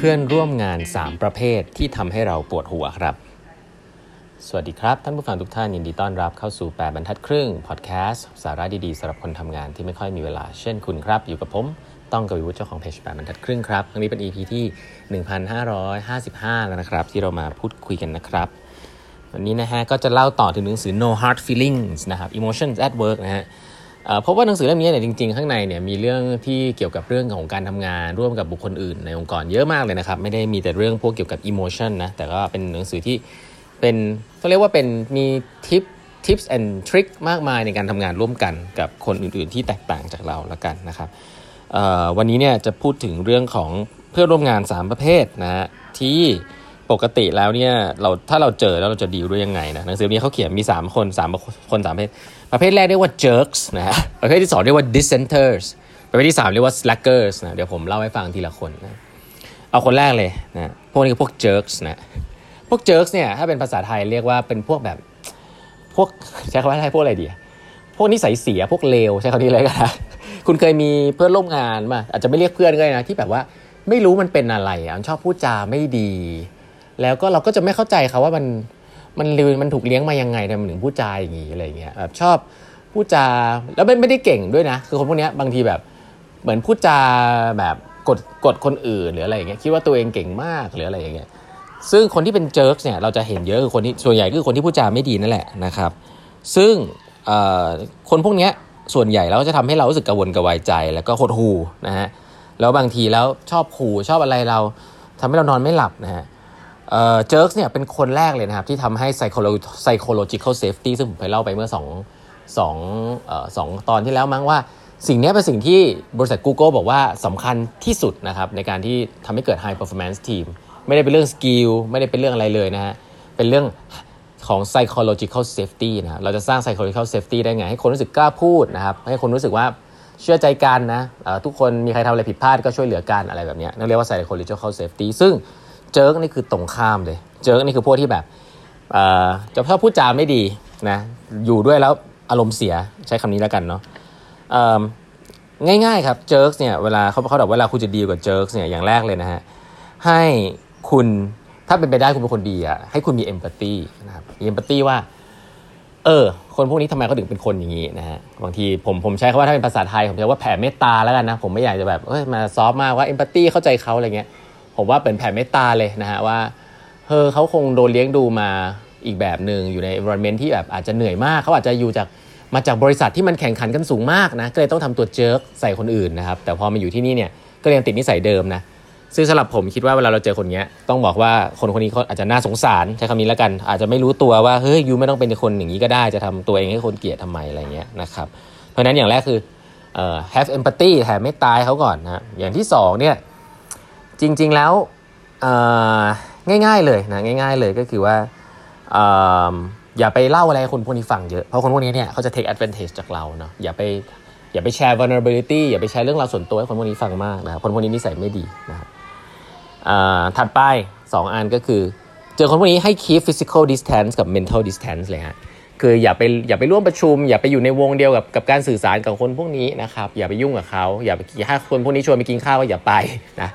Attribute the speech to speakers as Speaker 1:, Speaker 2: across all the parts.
Speaker 1: เพื่อนร่วมงาน 3 ประเภทที่ทำให้เราปวดหัวครับ สวัสดีครับ ท่านผู้ฟังทุกท่านยินดีต้อนรับเข้าสู่ 8 บรรทัดครึ่ง พอดแคสต์ สาระดีๆสำหรับคนทำงานที่ไม่ค่อยมีเวลาเช่นคุณครับ อยู่กับผมต้องกวีวุฒิเจ้าของเพจ8บรรทัดครึ่งครับครั้งนี้เป็น EP ที่ 1555 แล้วนะครับ ที่เรามาพูดคุยกันนะครับ วันนี้นะฮะก็จะเล่าต่อถึงหนังสือ No Hard Feelings นะครับ Emotions at Work นะฮะ เพราะว่าหนังสือเล่มนี้เนี่ยจริงๆ ข้างในเนี่ยมีเรื่องที่เกี่ยวกับเรื่องของการทำงานร่วมกับบุคคลอื่นในองค์กรเยอะมากเลยนะครับ ไม่ได้มีแต่เรื่องพวกเกี่ยวกับ emotion นะแต่ก็เป็นหนังสือที่เป็นเขาเรียกว่าเป็นมีทิป tips and trick มากมายในการทำงานร่วมกันกับคนอื่นๆ ที่แตกต่างจากเราละกันนะครับวันนี้เนี่ยจะพูดถึงเรื่องของเพื่อนร่วมงาน 3 ประเภทนะที่ ปกติแล้วเนี่ยเราถ้าเราเจอแล้วเราจะดีด้วยยังไงนะหนังสือนี้เขาเขียนมี 3 คน3คน3ประเภทประเภทแรกเรียกว่า jerks นะฮะประเภทที่ 2 เรียกว่า dissenters ประเภทที่ 3 เรียกว่า slackers นะเดี๋ยวผมเล่าให้ฟังทีละคนนะเอาคนแรกเลยนะพวกนี้คือพวก jerks นะพวก jerks เนี่ยถ้าเป็นภาษาไทยเรียกว่าเป็นพวกแบบพวกใช้คำว่าอะไรพวกอะไรดีพวกนิสัยเสียพวกเลวใช้คำนี้เลยกันนะคุณเคยมีเพื่อนร่วมงานมาอาจจะไม่เรียกเพื่อนก็ได้นะที่แบบว่าไม่รู้มันเป็นอะไรอะชอบพูดจาไม่ดี แล้วก็เราก็จะไม่เข้าใจเขาว่ามันมันลืนมันถูกเลี้ยงมายังไงเนี่ยมันถึงพูดจาอย่างนี้อะไรเงี้ยแบบชอบพูดจาแล้วไม่ไม่ได้เก่งด้วยนะ คือคนพวกนี้บางทีแบบเหมือนพูดจาแบบกดกดคนอื่นหรืออะไรอย่างเงี้ยคิดว่าตัวเองเก่งมากหรืออะไรอย่างเงี้ยซึ่งคนที่เป็น jerk เนี่ยเราจะเห็นเยอะคือคนที่ส่วนใหญ่คือคนที่พูดจาไม่ดีนั่นแหละนะครับ ซึ่งคนพวกนี้ส่วนใหญ่แล้วจะทำให้เรารู้สึกกังวลกระวายใจแล้วก็หดหูนะฮะแล้วบางทีแล้วชอบขู่ชอบอะไรเราทำให้เรานอนไม่หลับนะฮะ jerk เนี่ยเป็นคนแรกเลยนะครับ ที่ทำให้ psychological safety ซึ่งผมเคยเล่าไปเมื่อ2 2 2ตอนที่แล้วมั้งว่า สิ่งนี้เป็นสิ่งที่บริษัท Google บอกว่าสำคัญที่สุดนะครับในการที่ทำให้เกิด high performance team ไม่ได้เป็นเรื่อง skill ไม่ได้เป็นเรื่องอะไรเลยนะฮะเป็นเรื่องของ psychological safety นะเราจะสร้าง psychological safety ได้ไง ให้คนรู้สึกกล้าพูดนะครับ ให้คนรู้สึกว่าเชื่อใจกันนะทุกคนมีใครทำอะไรผิดพลาดก็ช่วยเหลือกันอะไรแบบนี้นั่นเรียกว่า psychological safety ซึ่ง jerk นี่คือตรงข้ามเลย jerk นี่คือพวกที่แบบจะชอบพูดจาไม่ดีนะอยู่ด้วยแล้วอารมณ์เสียใช้คำนี้แล้วกันเนาะง่ายๆครับ jerk เนี่ยเวลาเขาเขาบอกเวลาคุณจะดีกับ jerk เนี่ยอย่างแรกเลยนะฮะให้คุณถ้าเป็นไปได้คุณเป็นคนดีอะให้คุณมี empathy นะครับมี empathy ว่า เออ คนพวกนี้ทำไมเขาถึงเป็นคนอย่างนี้นะฮะบางทีผมผมใช้คำว่าถ้าเป็นภาษาไทย ผมใช้ว่าแผ่เมตตาแล้วกันนะ ผมไม่อยากจะแบบเอ้ยมา soft มากว่า empathy เข้าใจเขาอะไรเงี้ย ผมว่าเป็นแผ่เมตตาเลยนะฮะว่าเออเขาคงโดนเลี้ยงดูมาอีกแบบหนึ่งอยู่ใน environment ที่แบบอาจจะเหนื่อยมาก เขาอาจจะอยู่จากมาจากบริษัทที่มันแข่งขันกันสูงมากนะก็เลยต้องทำตัวเจิร์กใส่คนอื่นนะครับ แต่พอมาอยู่ที่นี่เนี่ยก็ยังติดนิสัยเดิมนะซึ่งสำหรับผมคิดว่าเวลาเราเจอคนเนี้ยต้องบอกว่าคนคนนี้เขาอาจจะน่าสงสารใช้คำนี้แล้วกัน อาจจะไม่รู้ตัวว่าเฮ้ยยูไม่ต้องเป็นคนอย่างนี้ก็ได้จะทำตัวเองให้คนเกลียดทำไมอะไรเงี้ยนะครับเพราะฉะนั้นอย่างแรกคือเอ่อ have empathy แถมไม่ตายเขาก่อนนะอย่างที่2เนี่ย จริง ๆ แล้วง่าย ๆ เลยนะง่าย ๆ เลยก็คือว่าอย่าไปเล่าอะไรคนพวกนี้ฟังเยอะ เพราะคนพวกนี้เนี่ยเขาจะ take advantage จากเราเนาะอย่าไปอย่าไปแชร์ vulnerability อย่าไปแชร์เรื่องราวส่วนตัวให้คนพวกนี้ฟังมากนะคนพวกนี้นิสัยไม่ดีนะครับถัดไป 2 อันก็คือ เจอคนพวกนี้ให้ keep physical distance กับ mental distance เลยฮะคืออย่าไปอย่าไปร่วมประชุม อย่าไปอยู่ในวงเดียวกับกับการสื่อสารกับคนพวกนี้นะครับอย่าไปยุ่งกับเขาอย่าไปถ้าคนพวกนี้ชวนไปกินข้าวก็อย่าไปนะ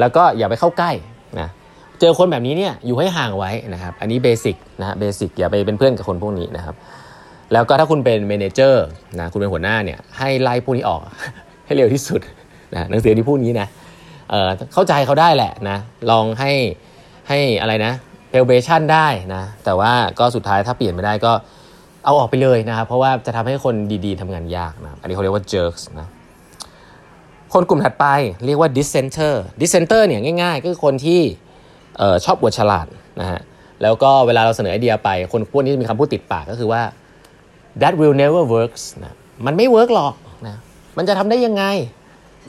Speaker 1: แล้วก็อย่าไปเข้าใกล้นะเจอคนแบบนี้เนี่ยอยู่ให้ห่างไว้นะครับ อันนี้ basic นะ basic อย่าไปเป็นเพื่อนกับคนพวกนี้นะครับ แล้วก็ถ้าคุณเป็น manager นะคุณเป็นหัวหน้าเนี่ยให้ไล่พวกนี้ออก ให้เร็วที่สุดนะหนังสือที่พูดนี้นะเเข้าใจเขาได้แหละนะลองให้ให้อะไรนะ probation ได้นะแต่ว่าก็สุดท้ายถ้าเปลี่ยนไม่ได้ก็เอาออกไปเลยนะครับ เพราะว่าจะทำให้คนดีๆทำงานยากนะอันนี้เขาเรียกว่า jerks นะ คนกลุ่มถัดไปเรียกว่า dissenter dissenter เนี่ยง่ายๆ ก็คือคนที่ชอบอวดฉลาดนะฮะแล้วก็เวลาเราเสนอไอเดียไป คนพวกนี้จะมีคำพูดติดปากก็คือว่า that will never works นะมันไม่ work หรอกนะมันจะทำได้ยังไง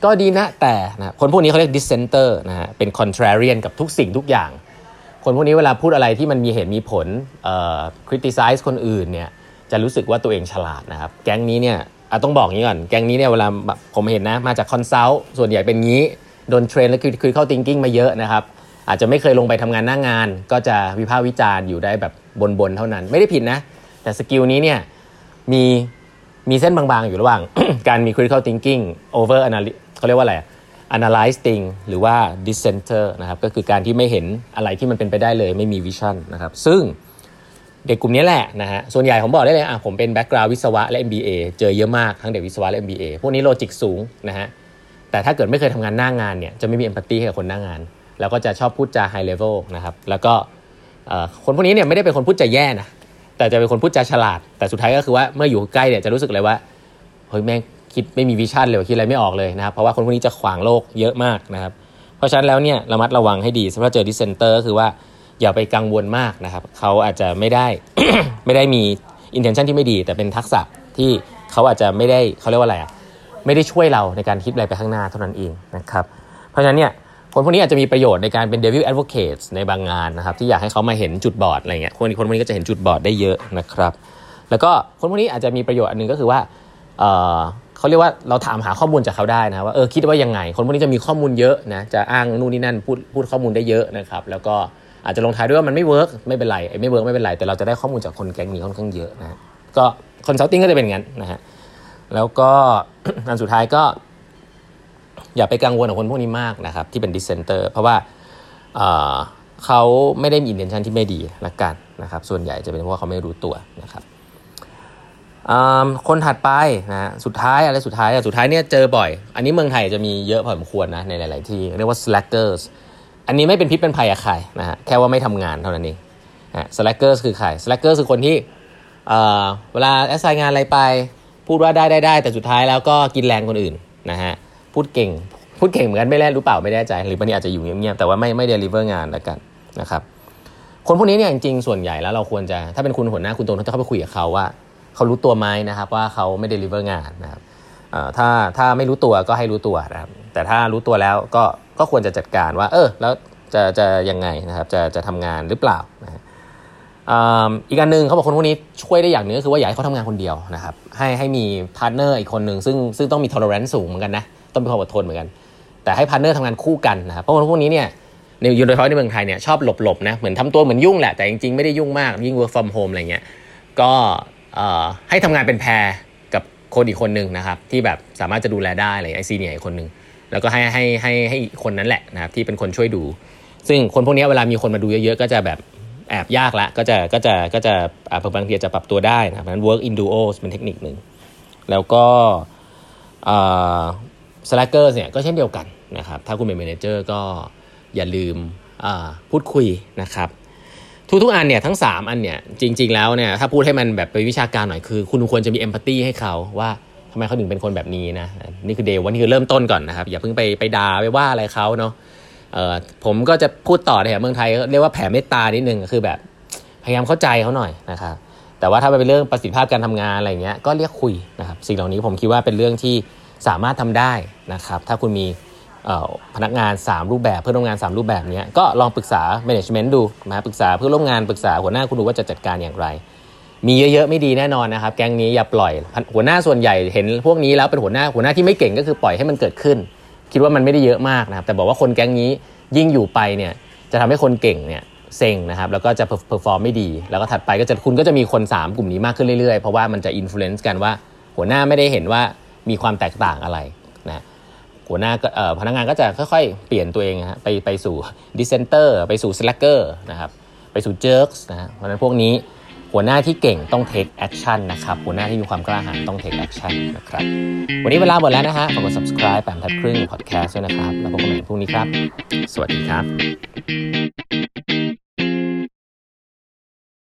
Speaker 1: ก็ดีนะแต่นะคนพวกนี้เขาเรียก dissenter นะฮะเป็น contrarian กับทุกสิ่งทุกอย่าง คนพวกนี้เวลาพูดอะไรที่มันมีเหตุมีผล criticize คนอื่นเนี่ยจะรู้สึกว่าตัวเองฉลาดนะครับ แก๊งนี้เนี่ย ต้องบอกงี้ก่อน แก๊งนี้เนี่ยเวลาผมเห็นนะ มาจาก consult ส่วนใหญ่เป็นงี้ โดน train แล้วคือคือเข้า thinking มาเยอะนะครับ อาจจะไม่เคยลงไปทำงานหน้างงาน ก็จะวิพากษ์วิจารณ์อยู่ได้แบบบนๆเท่านั้น ไม่ได้ผิดนะ แต่ skill นี้เนี่ยมีมีเส้นบางๆ อยู่ระหว่าง การมี critical thinking over analysis เขาเรียกว่าอะไร analyze thing หรือว่า dissenter นะครับ ก็คือการที่ไม่เห็นอะไรที่มันเป็นไปได้เลย ไม่มี vision นะครับ ซึ่ง เด็กกลุ่มนี้แหละนะฮะ ส่วนใหญ่ผมบอกได้เลยอะผมเป็น background วิศวะและ MBA เจอเยอะมากทั้งเด็กวิศวะและ MBA พวกนี้โลจิกสูงนะฮะ แต่ถ้าเกิดไม่เคยทำงานหน้างงานเนี่ยจะไม่มี empathy ให้กับคนหน้างงาน แล้วก็จะชอบพูดจา high level นะครับ แล้วก็คนพวกนี้เนี่ยไม่ได้เป็นคนพูดจาแย่นะ แต่จะเป็นคนพูดจาฉลาด แต่สุดท้ายก็คือว่าเมื่ออยู่ใกล้เนี่ยจะรู้สึกเลยว่าเฮ้ยแม่งคิดไม่มี vision เลยคิดอะไรไม่ออกเลยนะครับ เพราะว่าคนพวกนี้จะขวางโลกเยอะมากนะครับ เพราะฉะนั้นแล้วเนี่ยระมัดระวังให้ดีสำหรับเจอ dissenter คือว่า อย่าไปกังวลมากนะครับ เขาอาจจะไม่ได้ไม่ได้มี intention ที่ไม่ดี แต่เป็นทักษะที่เขาอาจจะไม่ได้เขาเรียกว่าอะไรอะไม่ได้ช่วยเราในการคิดอะไรไปข้างหน้าเท่านั้นเองนะครับ เพราะฉะนั้นเนี่ยคนพวกนี้อาจจะมีประโยชน์ในการเป็น devil advocate ในบางงานนะครับ ที่อยากให้เขามาเห็นจุดบอดอะไรเงี้ยคนคนพวกนี้ก็จะเห็นจุดบอดได้เยอะนะครับ แล้วก็คนพวกนี้อาจจะมีประโยชน์อันนึงก็คือว่าเขาเรียกว่าเราถามหาข้อมูลจากเขาได้นะว่าเออคิดว่ายังไง คนพวกนี้จะมีข้อมูลเยอะนะจะอ้างนู่นนี่นั่นพูดพูดข้อมูลได้เยอะนะครับ แล้วก็ อาจจะลงท้ายด้วยว่ามันไม่ work ไม่เป็นไรไม่ work ไม่เป็นไร แต่เราจะได้ข้อมูลจากคนแก๊งนี้ค่อนข้างเยอะนะก็ consulting ก็จะเป็นงั้นนะฮะแล้วก็อันสุดท้ายก็ อย่าไปกังวลกับคนพวกนี้มากนะครับ ที่เป็น dissenter เพราะว่าเขาไม่ได้มี intention ที่ไม่ดีละกันนะครับ ส่วนใหญ่จะเป็นเพราะเขาไม่รู้ตัวนะครับคนถัดไปนะสุดท้ายอะไรสุดท้ายสุดท้ายเนี่ยเจอบ่อย อันนี้เมืองไทยจะมีเยอะพอสมควรนะในหลาย ๆ ที่เรียกว่า slackers อันนี้ไม่เป็นพิษเป็นภัยกับใครนะฮะแค่ว่าไม่ทำงานเท่านั้นเองนะ slackers คือใคร slackers คือคนที่เวลา assign งานอะไรไปพูดว่าได้ได้ได้แต่สุดท้ายแล้วก็กินแรงคนอื่นนะฮะพูดเก่งพูดเก่งเหมือนกันไม่แน่รู้เปล่าไม่แน่ใจ หรือบางทีอาจจะอยู่เงียบๆแต่ว่าไม่ไม่ deliver งานแล้วกันนะครับคนพวกนี้เนี่ยจริงๆส่วนใหญ่แล้วเราควรจะถ้าเป็นคุณหัวหน้าคุณตรงต้องเข้าไปคุยกับเขาว่าเขารู้ตัวไหมนะครับว่าเขาไม่ deliver งานนะครับถ้าถ้าไม่รู้ตัวก็ให้รู้ตัวนะครับแต่ถ้ารู้ตัวแล้วก็ ก็ควรจะจัดการว่า เออ แล้วจะจะยังไงนะครับจะจะทำงานหรือเปล่านะอีกอันหนึ่งเขาบอกคนพวกนี้ช่วยได้อย่างนึงก็คือว่าอยากให้เขาทำงานคนเดียวนะครับให้ให้มี partner อีกคนหนึ่งซึ่งซึ่งต้องมี tolerance สูงเหมือนกันนะต้องมีความอดทนเหมือนกัน แต่ให้ partner ทำงานคู่กันนะครับเพราะคนพวกนี้เนี่ยในโดยเฉพาะในเมืองไทยเนี่ยชอบหลบๆนะเหมือนทำตัวเหมือนยุ่งแหละแต่จริงๆไม่ได้ยุ่งมากยิ่ง work from home อะไรเงี้ยก็ให้ทำงานเป็น pair กับคนอีกคนหนึ่งนะครับที่แบบสามารถจะดูแลได้อะไรไอ้ senior อีกคนหนึ่ง แล้วก็ให้ให้ให้ให้คนนั้นแหละนะครับที่เป็นคนช่วยดู ซึ่งคนพวกนี้เวลามีคนมาดูเยอะๆ ก็จะแบบแอบยากละก็จะก็จะก็จะบางทีจะปรับตัวได้นะเพราะนั้น work in duos เป็นเทคนิคหนึ่งแล้วก็ slackers เนี่ยก็เช่นเดียวกันนะครับถ้าคุณเป็น manager ก็อย่าลืมพูดคุยนะครับทุกๆอันเนี่ยทั้ง 3 อันเนี่ยจริง ๆ แล้วเนี่ยถ้าพูดให้มันแบบไปวิชาการหน่อยคือ คุณควรจะมีเอมพัตตีให้เขาว่า ทำไมเขาถึงเป็นคนแบบนี้นะนี่คือเดวันนี้คือเริ่มต้นก่อนนะครับ อย่าเพิ่งไปไปด่าไปว่าอะไรเขาเนาะเออผมก็จะพูดต่อในเมืองไทยเรียกว่าแผ่เมตตานิดนึงคือแบบพยายามเข้าใจเขาหน่อยนะครับแต่ว่าถ้าเป็นเรื่องประสิทธิภาพการทำงานอะไรเงี้ยก็เรียกคุยนะครับสิ่งเหล่านี้ผมคิดว่าเป็นเรื่องที่สามารถทำได้นะครับถ้าคุณมีพนักงาน 3 รูปแบบเพื่อนร่วมงาน 3 รูปแบบนี้ก็ลองปรึกษา management ดูนะปรึกษาเพื่อนร่วมงานปรึกษาหัวหน้าคุณดูว่าจะจัดการอย่างไร มีเยอะๆไม่ดีแน่นอนนะครับ แก๊งนี้อย่าปล่อย หัวหน้าส่วนใหญ่เห็นพวกนี้แล้วเป็นหัวหน้าหัวหน้าที่ไม่เก่งก็คือปล่อยให้มันเกิดขึ้น คิดว่ามันไม่ได้เยอะมากนะครับ แต่บอกว่าคนแก๊งนี้ยิ่งอยู่ไปเนี่ยจะทำให้คนเก่งเนี่ยเซ็งนะครับแล้วก็จะ perform ไม่ดี แล้วก็ถัดไปก็จะคุณก็จะมีคน 3 กลุ่มนี้มากขึ้นเรื่อยๆ เพราะว่ามันจะ influence กันว่า หัวหน้าไม่ได้เห็นว่ามีความแตกต่างอะไรนะหัวหน้าพนักงานก็จะค่อยๆ เปลี่ยนตัวเองฮะไปไปสู่ dissenter ไปสู่ slacker นะครับไปสู่ jerk นะฮะเพราะฉะนั้นพวกนี้ หัวหน้าที่เก่งต้อง take action นะครับ หัวหน้าที่มีความกล้าหาญต้อง take action นะครับ วันนี้เวลาหมดแล้วนะฮะ ฝากกด subscribe แปมทัดครึ่งพอดแคสต์ด้วยนะครับ แล้วพบกันใหม่พรุ่งนี้ครับ สวัสดีครับ